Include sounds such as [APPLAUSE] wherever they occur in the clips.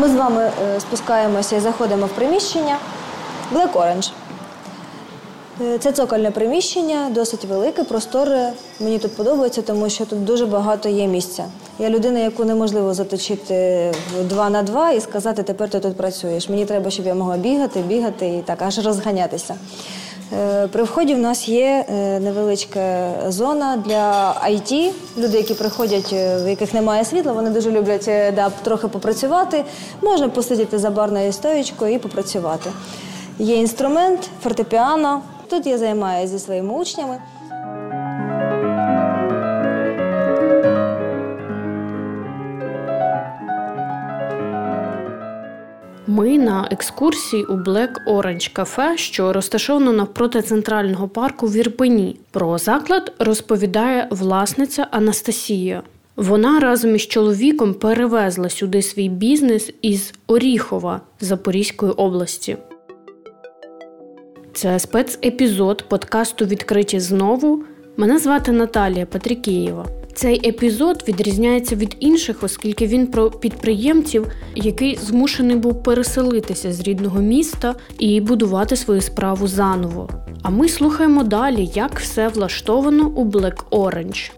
Ми з вами е, спускаємося і заходимо в приміщення Black Orange. Е, Це цокольне приміщення, досить велике, просторе. Мені тут подобається, тому що тут дуже багато є місця. Я людина, яку неможливо заточити два на два і сказати, тепер ти тут працюєш. Мені треба, щоб я могла бігати, бігати і так аж розганятися. Е, При вході в нас є е, невеличка зона для IT. Люди, які приходять, е, в яких немає світла, вони дуже люблять да, трохи попрацювати. Можна посидіти за барною стоєчкою і попрацювати. Є інструмент, фортепіано. Тут я займаюся зі своїми учнями. Екскурсії у Black Orange кафе, що розташовано навпроти центрального парку в Ірпені. Про заклад розповідає власниця Анастасія. Вона разом із чоловіком перевезла сюди свій бізнес із Оріхова Запорізької області. Це спецепізод подкасту Відкриті знову. Мене звати Наталія Патрікієва. Цей епізод відрізняється від інших, оскільки він про підприємців, який змушений був переселитися з рідного міста і будувати свою справу заново. А ми слухаємо далі, як все влаштовано у Black Orange.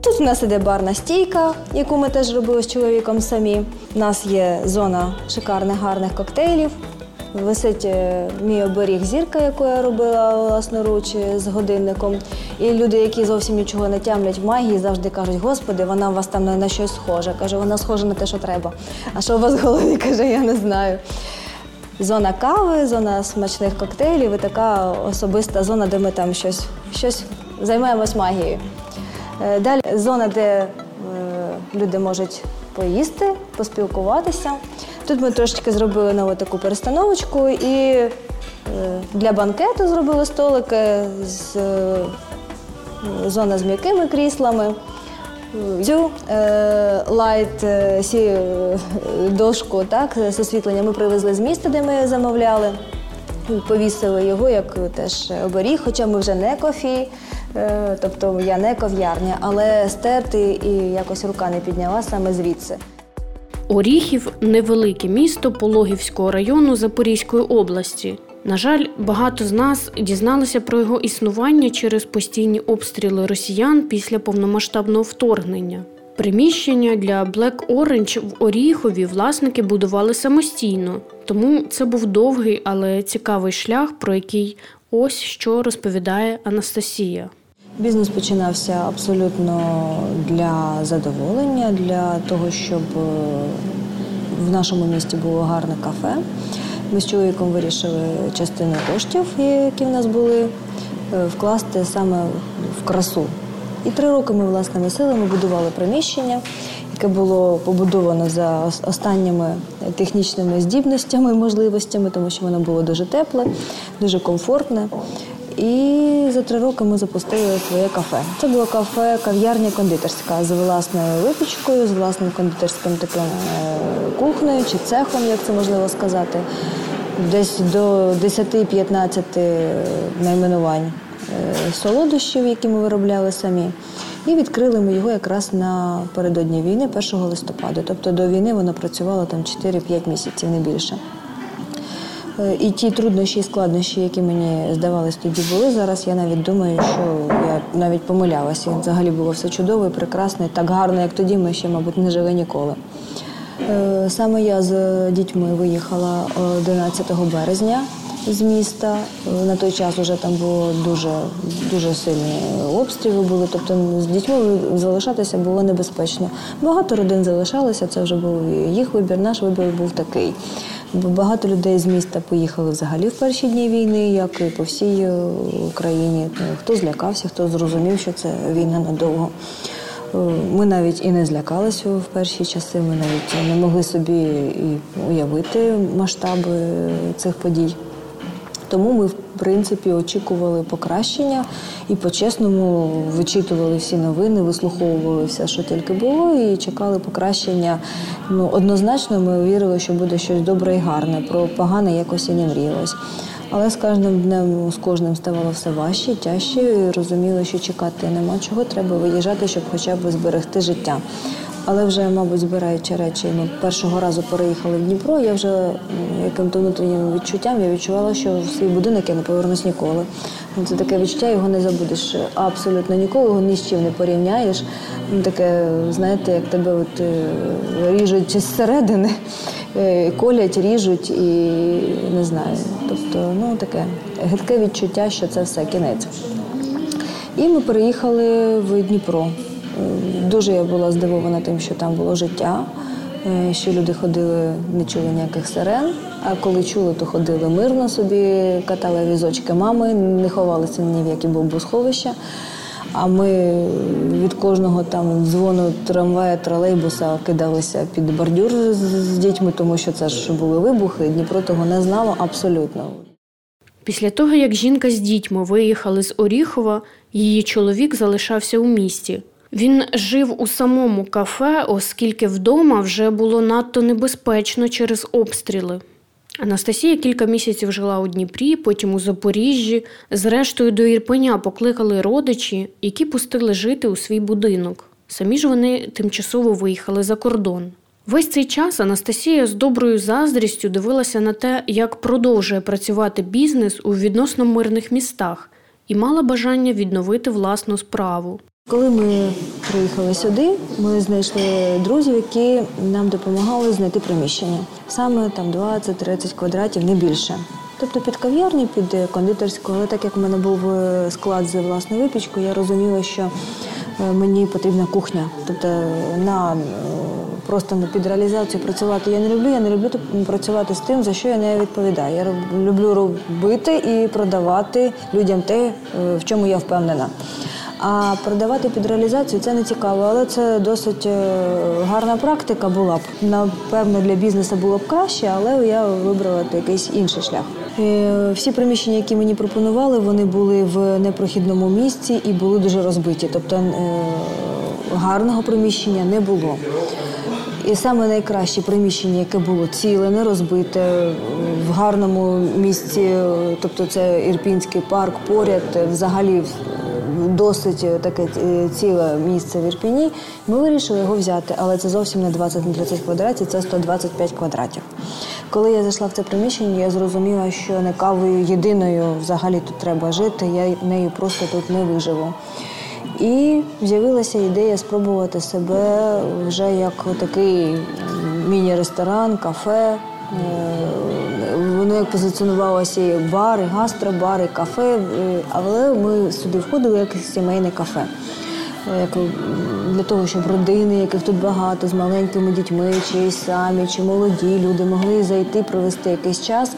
Тут у нас іде барна стійка, яку ми теж робили з чоловіком самі. У нас є зона шикарних гарних коктейлів. Висить е, мій оберіг зірка, яку я робила власноруч е, з годинником. І люди, які зовсім нічого не тямлять в магії, завжди кажуть: Господи, вона у вас там на, щось схожа. Каже, вона схожа на те, що треба. А що у вас в голові? [LAUGHS] Каже, я не знаю. Зона кави, зона смачних коктейлів і така особиста зона, де ми там щось, щось займаємось магією. Е, Далі зона, де люди можуть поїсти, поспілкуватися. Тут ми трошечки зробили нову таку перестановочку і е, для банкету зробили столики з е, зона з м'якими кріслами. Цю е, light е, сі, е, дошку так, з освітленням ми привезли з міста, де ми замовляли. Повісили його як теж оберіг, хоча ми вже не кофі, е, тобто я не ков'ярня, але стерти і якось рука не підняла саме звідси. Оріхів невелике місто Пологівського району Запорізької області. На жаль, багато з нас дізналися про його існування через постійні обстріли росіян після повномасштабного вторгнення. Приміщення для Black Orange в Оріхові власники будували самостійно, тому це був довгий, але цікавий шлях, про який ось що розповідає Анастасія. Бізнес починався абсолютно для задоволення, для того, щоб е, в нашому місті було гарне кафе. Ми з чоловіком вирішили частину коштів, які в нас були, е, вкласти саме в красу. І три роки ми власними силами будували приміщення, яке було побудовано за останніми технічними здібностями і можливостями, тому що воно було дуже тепле, дуже комфортне. І за три роки ми запустили своє кафе. Це було кафе, кав'ярня кондитерська з власною випічкою, з власним кондитерським таким е, кухнею чи цехом, як це можливо сказати. Десь до 10-15 найменувань е, солодощів, які ми виробляли самі. І відкрили ми його якраз напередодні війни, 1 листопада. Тобто до війни воно працювало там 4-5 місяців, не більше. Е, І ті труднощі і складнощі, які мені здавались тоді були, зараз я навіть думаю, що я навіть помилялася. Взагалі було все чудово і прекрасно, і так гарно, як тоді ми ще, мабуть, не жили ніколи. Е, Саме я з дітьми виїхала 11 березня з міста. Е, На той час вже там було дуже, дуже сильні обстріли були, тобто з дітьми залишатися було небезпечно. Багато родин залишалося, це вже був їх вибір, наш вибір був такий. Багато людей з міста поїхали взагалі в перші дні війни, як і по всій е, Україні. Ну, Хто злякався, хто зрозумів, що це війна надовго. Е, Ми навіть і не злякалися в перші часи, ми навіть не могли собі і уявити масштаби цих подій. Тому ми, в принципі, очікували покращення і по-чесному вичитували всі новини, вислуховували все, що тільки було, і чекали покращення. Ну, однозначно, ми вірили, що буде щось добре і гарне. Про погане якось і не мріялось. Але з кожним днем, з кожним ставало все важче, тяжче, і розуміли, що чекати нема чого, треба виїжджати, щоб хоча б зберегти життя. Але вже, мабуть, збираючи речі, ми першого разу переїхали в Дніпро. Я вже яким-то внутрішнім відчуттям я відчувала, що в свій будинок я не повернусь ніколи. Це таке відчуття, його не забудеш абсолютно ніколи, його ні з чим не порівняєш. Ну, Таке, знаєте, як тебе от е, ріжуть зсередини, е, колять, ріжуть і не знаю. Тобто, ну таке гидке відчуття, що це все кінець. І ми переїхали в Дніпро. Дуже я була здивована тим, що там було життя, е, що люди ходили, не чули ніяких сирен. А коли чули, то ходили мирно собі, катали візочки мами, не ховалися ні в які бомбосховища. А ми від кожного там дзвону трамвая, тролейбуса кидалися під бордюр з дітьми, тому що це ж були вибухи. Дніпро того не знало абсолютно. Після того, як жінка з дітьми виїхали з Оріхова, її чоловік залишався у місті. Він жив у самому кафе, оскільки вдома вже було надто небезпечно через обстріли. Анастасія кілька місяців жила у Дніпрі, потім у Запоріжжі. Зрештою, до Ірпеня покликали родичі, які пустили жити у свій будинок. Самі ж вони тимчасово виїхали за кордон. Весь цей час Анастасія з доброю заздрістю дивилася на те, як продовжує працювати бізнес у відносно мирних містах, і мала бажання відновити власну справу. Коли ми приїхали сюди, ми знайшли друзів, які нам допомагали знайти приміщення. Саме там 20-30 квадратів, не більше. Тобто під кав'ярню, під кондитерську, але так як в мене був е, склад з власною випічкою, я розуміла, що е, мені потрібна кухня. Тобто на е, просто на під реалізацію працювати я не люблю. Я не люблю працювати з тим, за що я не відповідаю. Я люблю робити і продавати людям те, в чому я впевнена. А продавати під реалізацію це не цікаво, але це досить е, гарна практика була б. Напевно, для бізнесу було б краще, але я вибрала якийсь інший шлях. Е, Всі приміщення, які мені пропонували, вони були в непрохідному місці і були дуже розбиті. Тобто е, гарного приміщення не було. І саме найкраще приміщення, яке було ціле, не розбите, в гарному місці, тобто це Ірпінський парк поряд, взагалі досить е, таке е, ціле місце в Ірпіні. Ми вирішили його взяти, але це зовсім не 20 на 30 квадратів, це 125 квадратів. Коли я зайшла в це приміщення, я зрозуміла, що не кавою єдиною взагалі тут треба жити, я нею просто тут не виживу. І з'явилася ідея спробувати себе вже як такий міні-ресторан, кафе. Е, Воно як бари, бар, і кафе. е, Але ми сюди входили як сімейне кафе. Е, Як для того, щоб родини, яких тут багато, з маленькими дітьми, чи самі, чи молоді люди могли зайти, провести якийсь час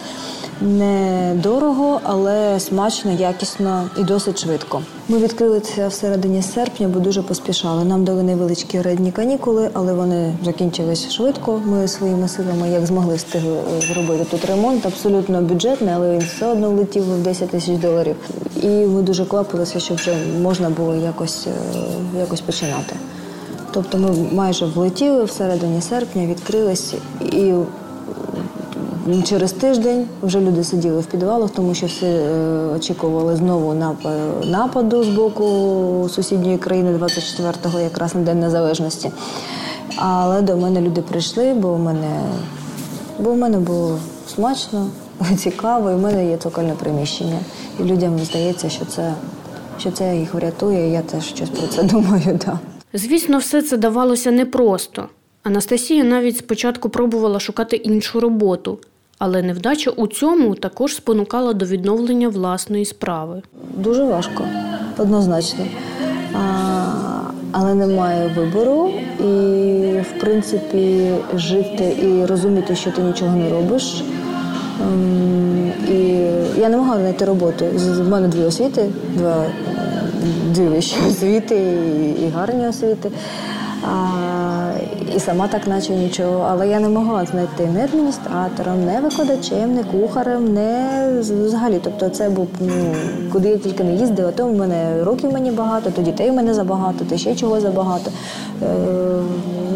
недорого, але смачно, якісно і досить швидко. Ми відкрили це всередині серпня, бо дуже поспішали. Нам дали невеличкі редні канікули, але вони закінчились швидко. Ми своїми силами як змогли встигли е, зробити тут ремонт, абсолютно бюджетний, але він все одно влетів в 10 тисяч доларів. І ми дуже квапилися, щоб вже можна було якось, е, якось починати. Тобто ми майже влетіли всередині серпня, відкрились і Через тиждень вже люди сиділи в підвалах, тому що всі е, очікували знову нападу з боку сусідньої країни 24-го, якраз на День Незалежності. Але до мене люди прийшли, бо в мене, бо в мене було смачно, [LAUGHS] цікаво, і в мене є цокольне приміщення. І людям здається, що це, що це їх врятує. і Я теж щось про це [LAUGHS] думаю. Да. Звісно, все це давалося непросто. Анастасія навіть спочатку пробувала шукати іншу роботу, але невдача у цьому також спонукала до відновлення власної справи. Дуже важко, однозначно. А, але немає вибору. І, в принципі, жити і розуміти, що ти нічого не робиш. Ем, І я не могла знайти роботу. В мене дві освіти, два, дві вищі освіти і, і гарні освіти. А, і сама так наче нічого. Але я не могла знайти не адміністратором, не викладачем, не кухарем, не взагалі. Тобто це був ну, куди я тільки не їздила, то в мене років мені багато, то дітей в мене забагато, то ще чого забагато. Е,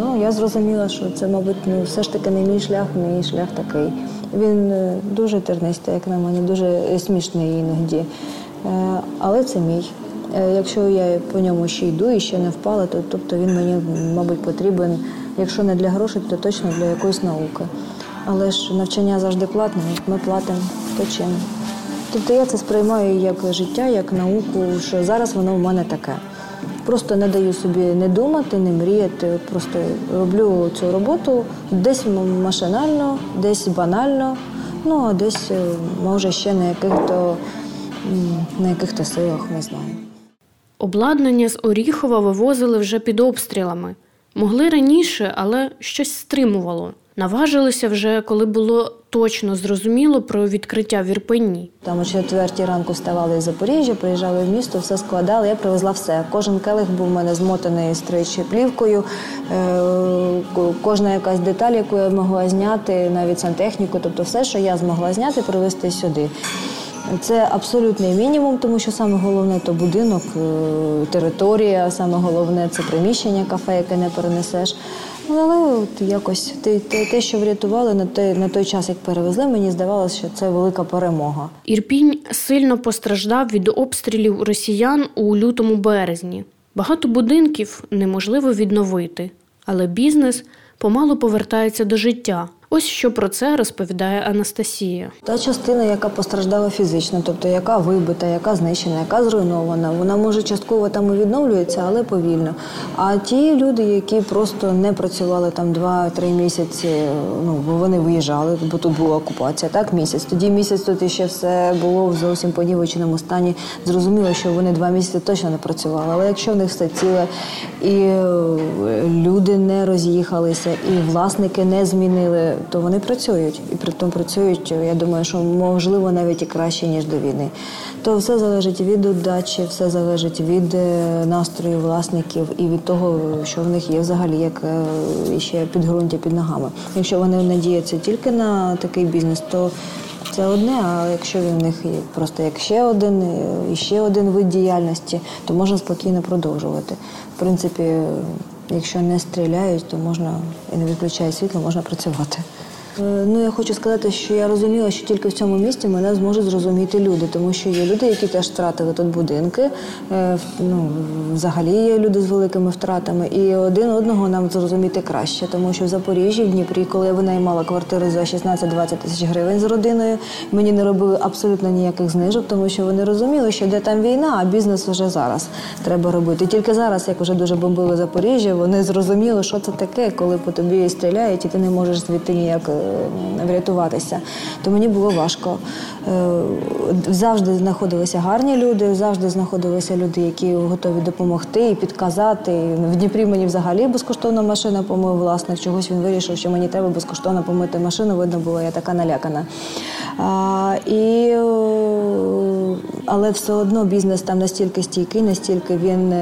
ну, я зрозуміла, що це, мабуть, ну, все ж таки не мій шлях, мій шлях такий. Він е, дуже тернистий, як на мене, дуже смішний іноді. Е, але це мій. Е, якщо я по ньому ще йду і ще не впала, то тобто він мені, мабуть, потрібен, якщо не для грошей, то точно для якоїсь науки. Але ж навчання завжди платне, ми платимо то чим. Тобто я це сприймаю як життя, як науку, що зараз воно в мене таке. Просто не даю собі не думати, не мріяти. Просто роблю цю роботу десь машинально, десь банально, ну а десь е, може ще на яких-то на яких-то силах не знаю. Обладнання з Оріхова вивозили вже під обстрілами. Могли раніше, але щось стримувало. Наважилися вже, коли було точно зрозуміло про відкриття в Ірпені. Там о четвертій ранку вставали з Запоріжжя, приїжджали в місто, все складали. Я привезла все. Кожен келих був у мене змотаний стричою плівкою. Е, кожна якась деталь, яку я могла зняти, навіть сантехніку, тобто все, що я змогла зняти, привезти сюди. Це абсолютний мінімум, тому що саме головне то будинок, е, територія, саме головне це приміщення кафе, яке не перенесеш. Ну, але от якось те, те, що врятували на той, на той час, як перевезли, мені здавалося, що це велика перемога. Ірпінь сильно постраждав від обстрілів росіян у лютому березні. Багато будинків неможливо відновити, але бізнес помалу повертається до життя. Ось що про це розповідає Анастасія. Та частина, яка постраждала фізично, тобто яка вибита, яка знищена, яка зруйнована, вона може частково там і відновлюється, але повільно. А ті люди, які просто не працювали там 2-3 місяці, ну вони виїжджали, бо тут була окупація, так місяць. Тоді місяць тут ще все було в зовсім понівеченому стані. Зрозуміло, що вони два місяці точно не працювали. Але якщо в них все ціле і е, люди не роз'їхалися, і власники не змінили то вони працюють і при тому працюють. Я думаю, що можливо навіть і краще ніж до війни. То все залежить від удачі, все залежить від е, настрою власників і від того, що в них є взагалі, як е, ще підґрунтя під ногами. Якщо вони надіються тільки на такий бізнес, то це одне, а якщо він в них є просто як ще один е, і ще один вид діяльності, то можна спокійно продовжувати. В принципі, якщо не стріляють, то можна і не виключає світло, можна працювати. Е, ну, я хочу сказати, що я розуміла, що тільки в цьому місті мене зможуть зрозуміти люди, тому що є люди, які теж втратили тут будинки. Е, ну, Взагалі є люди з великими втратами, і один одного нам зрозуміти краще, тому що в Запоріжжі, в Дніпрі, коли я винаймала квартири за 16-20 тисяч гривень з родиною, мені не робили абсолютно ніяких знижок, тому що вони розуміли, що де там війна, а бізнес вже зараз треба робити. Тільки зараз, як вже дуже бомбили Запоріжжя, вони зрозуміли, що це таке, коли по тобі стріляють, і ти не можеш звідти ніяк. Е, врятуватися. То мені було важко. Е, завжди знаходилися гарні люди, завжди знаходилися люди, які готові допомогти і підказати. В Дніпрі мені взагалі безкоштовна машина помив власник. Чогось він вирішив, що мені треба безкоштовно помити машину. Видно було, я така налякана. А, і, е, Але все одно бізнес там настільки стійкий, настільки він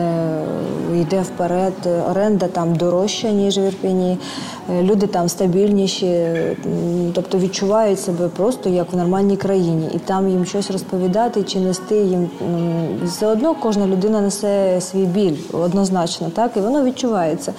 йде вперед. Оренда там дорожча, ніж в Ірпіні. Люди там стабільніші, тобто відчувають себе просто як в нормальній країні, і там їм щось розповідати чи нести їм все одно кожна людина несе свій біль однозначно, так і воно відчувається.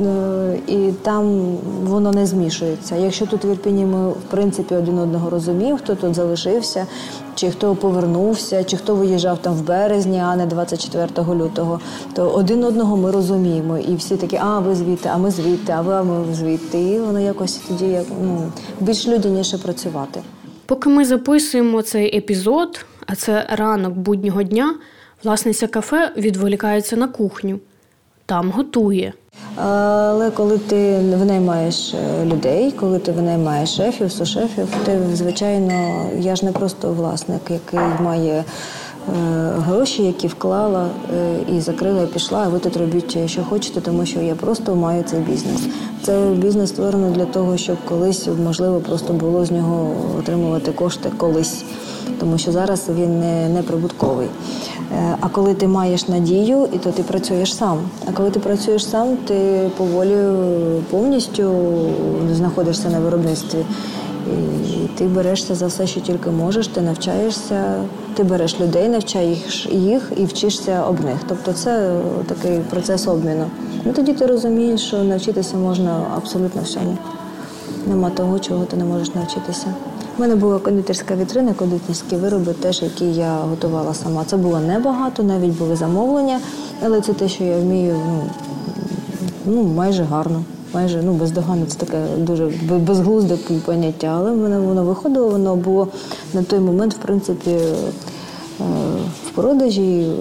Е, і там воно не змішується. Якщо тут в Ірпіні ми в принципі один одного розуміємо, хто тут залишився, чи хто повернувся, чи хто виїжджав там в березні, а не 24 лютого, то один одного ми розуміємо. І всі такі, а ви звідти, а ми звідти, а ви а ми звідти. І воно якось тоді як ну, більш людяніше працювати. Поки ми записуємо цей епізод, а це ранок буднього дня, власниця кафе відволікається на кухню. Там готує. Але коли ти винаймаєш е, людей, коли ти винаймаєш шефів, сушефів, ти звичайно, я ж не просто власник, який має е, гроші, які вклала е, і закрила, і пішла, а ви тут робіть, що хочете, тому що я просто маю цей бізнес. Це бізнес створено для того, щоб колись можливо просто було з нього отримувати кошти колись, тому що зараз він не, не прибутковий. Е, а коли ти маєш надію, і то ти працюєш сам. А коли ти працюєш сам, ти поволі повністю знаходишся на виробництві. І ти берешся за все, що тільки можеш, ти навчаєшся, ти береш людей, навчаєш їх і вчишся об них. Тобто це такий процес обміну. Ну Тоді ти розумієш, що навчитися можна абсолютно всьому. Нема того, чого ти не можеш навчитися. У мене була кондитерська вітрина, кондитерські вироби, теж які я готувала сама. Це було небагато, навіть були замовлення, але це те, що я вмію ну, ну майже гарно. Майже ну бездоганно, це таке дуже безглузде поняття, але в мене воно виходило, воно було на той момент, в принципі, е, в продажі.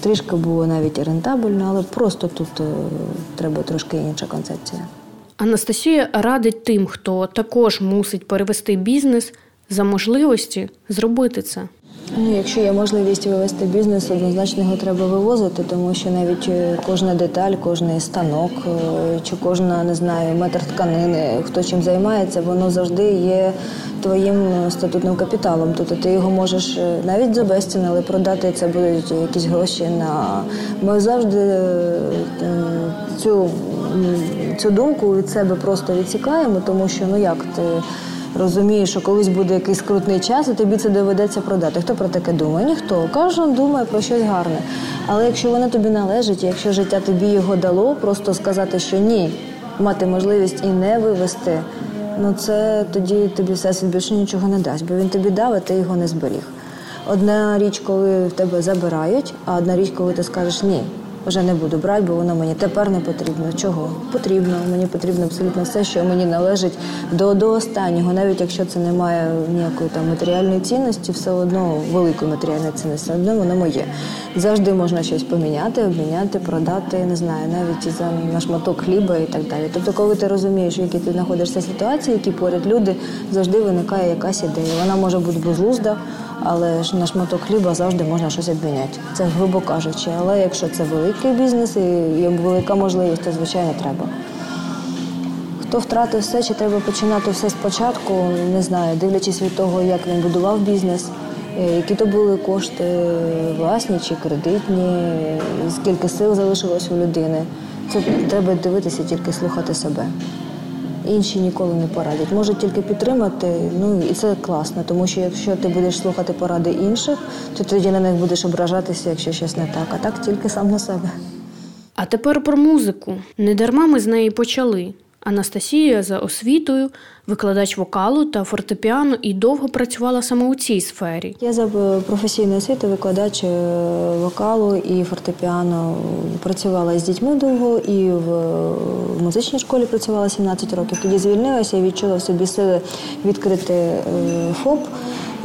Трішки було навіть рентабельно, але просто тут е, треба трошки інша концепція. Анастасія радить тим, хто також мусить перевести бізнес за можливості зробити це. Ну, Якщо є можливість вивести бізнес, однозначно його треба вивозити, тому що навіть е, кожна деталь, кожний станок е, чи кожна не знаю, метр тканини, хто чим займається, воно завжди є твоїм статутним капіталом. Тобто ти його можеш е, навіть за безцін, але продати це будуть якісь гроші на ми завжди цю, цю думку від себе просто відсікаємо, тому що ну як ти розумієш, що колись буде якийсь крутний час, і тобі це доведеться продати. Хто про таке думає? Ніхто. Кожен думає про щось гарне. Але якщо воно тобі належить, якщо життя тобі його дало, просто сказати, що ні, мати можливість і не вивести, ну це тоді тобі всесвіт більше нічого не дасть, бо він тобі дав, а ти його не зберіг. Одна річ, коли в тебе забирають, а одна річ, коли ти скажеш ні вже не буду брати, бо воно мені тепер не потрібно. Чого? Потрібно. Мені потрібно абсолютно все, що мені належить до до останнього, навіть якщо це не має ніякої там матеріальної цінності, все одно великої матеріальної цінності, все одно воно моє. Завжди можна щось поміняти, обміняти, продати, не знаю, навіть за на шматок хліба і так далі. Тобто, коли ти розумієш, в якій ти знаходишся ситуації, які поряд люди, завжди виникає якась ідея. Вона може бути безглузда але ж на шматок хліба завжди можна щось обміняти. Це грубо кажучи. Але якщо це великий бізнес і є велика можливість, то звичайно треба. Хто втратив все, чи треба починати все спочатку, не знаю, дивлячись від того, як він будував бізнес, е, які то були кошти, власні чи кредитні, скільки сил залишилось у людини. Це треба дивитися, тільки слухати себе інші ніколи не порадять. Можуть тільки підтримати, ну і це класно, тому що якщо ти будеш слухати поради інших, то тоді на них будеш ображатися, якщо щось не так, а так тільки сам на себе. А тепер про музику. Не дарма ми з неї почали. Анастасія за освітою, викладач вокалу та фортепіано і довго працювала саме у цій сфері. Я за професійною освітою викладач е, вокалу і фортепіано працювала з дітьми довго і в музичній школі працювала 17 років. Тоді звільнилася і відчула в собі сили відкрити е, ФОП.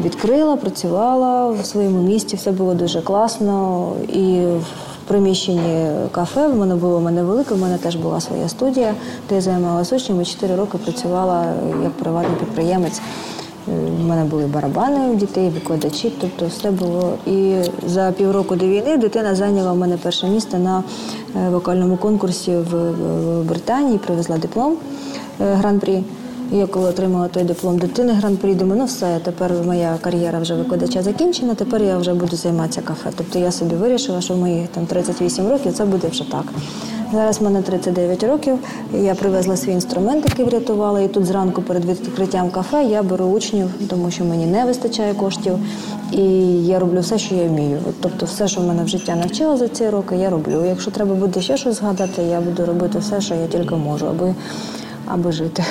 Відкрила, працювала в своєму місті, все було дуже класно. І приміщенні кафе. В мене було в мене велике, в мене теж була своя студія, де я займалася учнями. Чотири роки працювала як приватний підприємець. У мене були барабани у дітей, викладачі, тобто все було. І за півроку до війни дитина зайняла в мене перше місце на е, вокальному конкурсі в Британії, привезла диплом е, Я коли отримала той диплом дитини гран-прі, думаю, ну все, тепер моя кар'єра вже викладача закінчена, тепер я вже буду займатися кафе. Тобто я собі вирішила, що в моїх там 38 років це буде вже так. Зараз в мене 39 років. Я привезла свій інструмент, який врятувала, і тут зранку перед відкриттям кафе я беру учнів, тому що мені не вистачає коштів, і я роблю все, що я вмію. Тобто, все, що в мене в життя навчила за ці роки, я роблю. Якщо треба буде ще щось згадати, я буду робити все, що я тільки можу, аби, аби жити.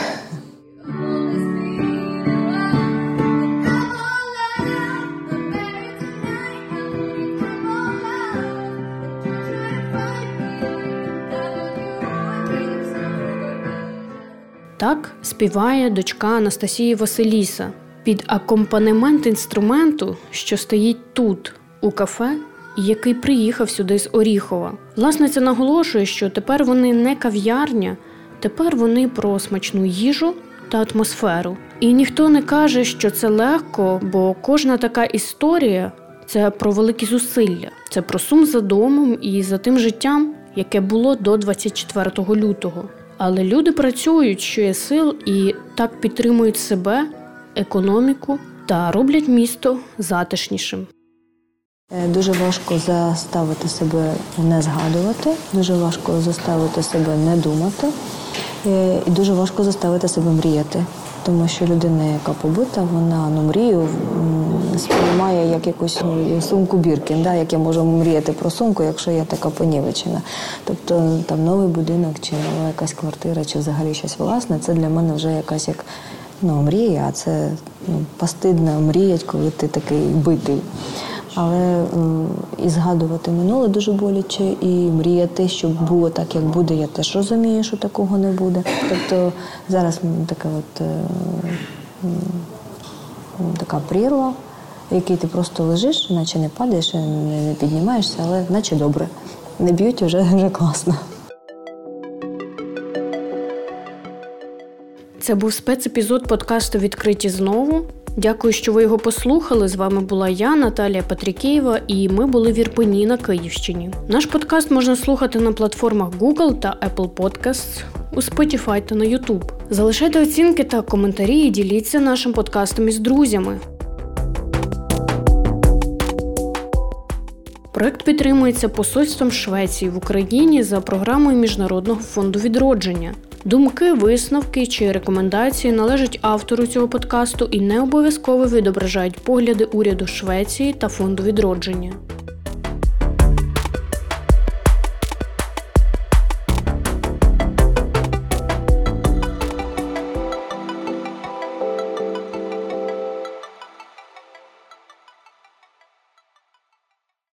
Так співає дочка Анастасії Василіса під акомпанемент інструменту, що стоїть тут, у кафе, який приїхав сюди з Оріхова. Власниця наголошує, що тепер вони не кав'ярня, тепер вони про смачну їжу та атмосферу. І ніхто не каже, що це легко, бо кожна така історія це про великі зусилля, це про сум за домом і за тим життям, яке було до 24 лютого. Але люди працюють, що є сил, і так підтримують себе, економіку та роблять місто затишнішим. Е, дуже важко заставити себе не згадувати, дуже важко заставити себе не думати, е, і дуже важко заставити себе мріяти тому що людина, яка побита, вона ну, мрію сприймає як якусь ну, сумку Біркін, да, як я можу мріяти про сумку, якщо я така понівечена. Тобто там новий будинок, чи нова якась квартира, чи взагалі щось власне, це для мене вже якась як ну, мрія, а це ну, постидно мріять, коли ти такий битий. Але і згадувати минуле дуже боляче, і мріяти, щоб було так, як буде, я теж розумію, що такого не буде. Тобто зараз така от е, така прірва, в якій ти просто лежиш, наче не падаєш, не піднімаєшся, але наче добре. Не б'ють вже, вже класно. Це був спецепізод подкасту Відкриті знову. Дякую, що ви його послухали. З вами була я, Наталія Патрікеєва, і ми були в Ірпені на Київщині. Наш подкаст можна слухати на платформах Google та Apple Podcasts, у Spotify та на YouTube. Залишайте оцінки та коментарі і діліться нашим подкастом із друзями. Проект підтримується посольством Швеції в Україні за програмою Міжнародного фонду відродження. Думки, висновки чи рекомендації належать автору цього подкасту і не обов'язково відображають погляди уряду Швеції та фонду відродження.